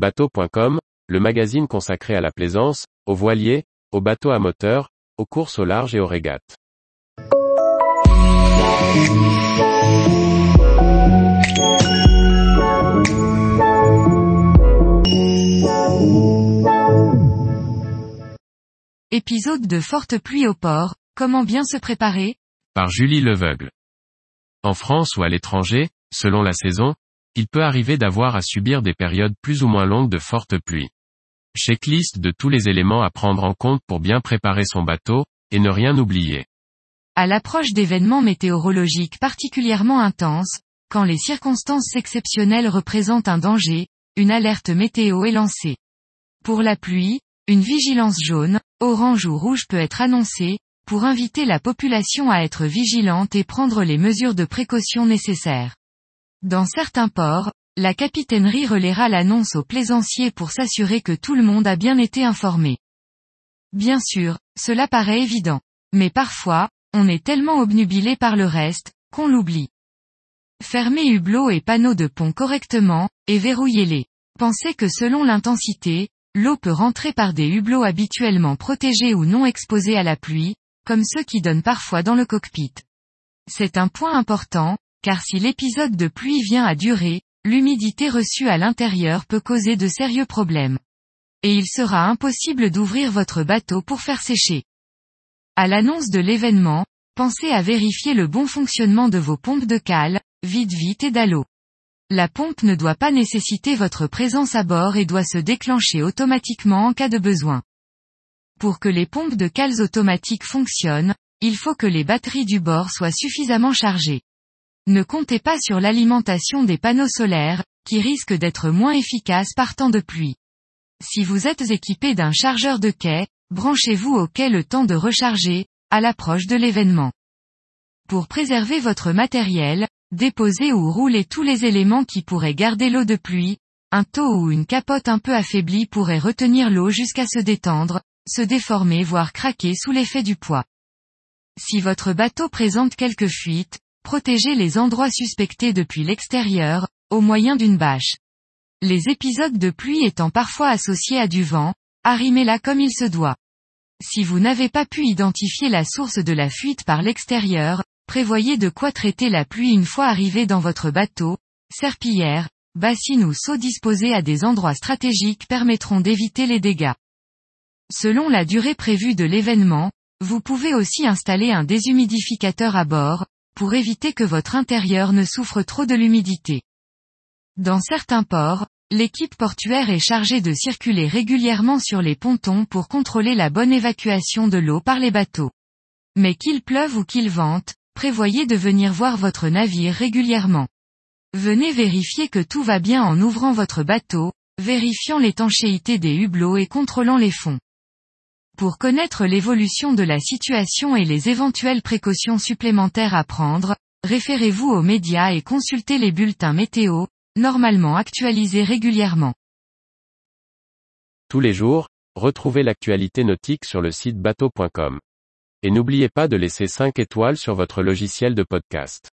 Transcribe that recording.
Bateau.com, le magazine consacré à la plaisance, aux voiliers, aux bateaux à moteur, aux courses au large et aux régates. Épisode de forte pluie au port, comment bien se préparer? Par Julie Leveugle. En France ou à l'étranger, selon la saison, il peut arriver d'avoir à subir des périodes plus ou moins longues de fortes pluies. Checklist de tous les éléments à prendre en compte pour bien préparer son bateau, et ne rien oublier. À l'approche d'événements météorologiques particulièrement intenses, quand les circonstances exceptionnelles représentent un danger, une alerte météo est lancée. Pour la pluie, une vigilance jaune, orange ou rouge peut être annoncée, pour inviter la population à être vigilante et prendre les mesures de précaution nécessaires. Dans certains ports, la capitainerie relaiera l'annonce aux plaisanciers pour s'assurer que tout le monde a bien été informé. Bien sûr, cela paraît évident. Mais parfois, on est tellement obnubilé par le reste, qu'on l'oublie. Fermez hublots et panneaux de pont correctement, et verrouillez-les. Pensez que selon l'intensité, l'eau peut rentrer par des hublots habituellement protégés ou non exposés à la pluie, comme ceux qui donnent parfois dans le cockpit. C'est un point important, car si l'épisode de pluie vient à durer, l'humidité reçue à l'intérieur peut causer de sérieux problèmes. Et il sera impossible d'ouvrir votre bateau pour faire sécher. À l'annonce de l'événement, pensez à vérifier le bon fonctionnement de vos pompes de cale, vide-vite et d'allô. La pompe ne doit pas nécessiter votre présence à bord et doit se déclencher automatiquement en cas de besoin. Pour que les pompes de cales automatiques fonctionnent, il faut que les batteries du bord soient suffisamment chargées. Ne comptez pas sur l'alimentation des panneaux solaires, qui risquent d'être moins efficaces par temps de pluie. Si vous êtes équipé d'un chargeur de quai, branchez-vous au quai le temps de recharger, à l'approche de l'événement. Pour préserver votre matériel, déposez ou roulez tous les éléments qui pourraient garder l'eau de pluie, un taux ou une capote un peu affaiblie pourrait retenir l'eau jusqu'à se détendre, se déformer voire craquer sous l'effet du poids. Si votre bateau présente quelques fuites, Protégez les endroits suspectés depuis l'extérieur, au moyen d'une bâche. Les épisodes de pluie étant parfois associés à du vent, arrimez-la comme il se doit. Si vous n'avez pas pu identifier la source de la fuite par l'extérieur, prévoyez de quoi traiter la pluie une fois arrivé dans votre bateau, serpillière, bassine ou seau disposés à des endroits stratégiques permettront d'éviter les dégâts. Selon la durée prévue de l'événement, vous pouvez aussi installer un déshumidificateur à bord, pour éviter que votre intérieur ne souffre trop de l'humidité. Dans certains ports, l'équipe portuaire est chargée de circuler régulièrement sur les pontons pour contrôler la bonne évacuation de l'eau par les bateaux. Mais qu'il pleuve ou qu'il vente, prévoyez de venir voir votre navire régulièrement. Venez vérifier que tout va bien en ouvrant votre bateau, vérifiant l'étanchéité des hublots et contrôlant les fonds. Pour connaître l'évolution de la situation et les éventuelles précautions supplémentaires à prendre, référez-vous aux médias et consultez les bulletins météo, normalement actualisés régulièrement. Tous les jours, retrouvez l'actualité nautique sur le site bateau.com. Et n'oubliez pas de laisser 5 étoiles sur votre logiciel de podcast.